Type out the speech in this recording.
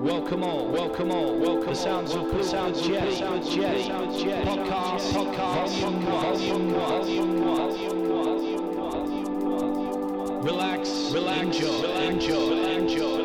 Welcome all, welcome all, welcome the sounds of the sounds jet, sounds jet, sounds jet, podcast, podcast, volume one, volume volume. Relax, relax, enjoy, enjoy, enjoy, enjoy,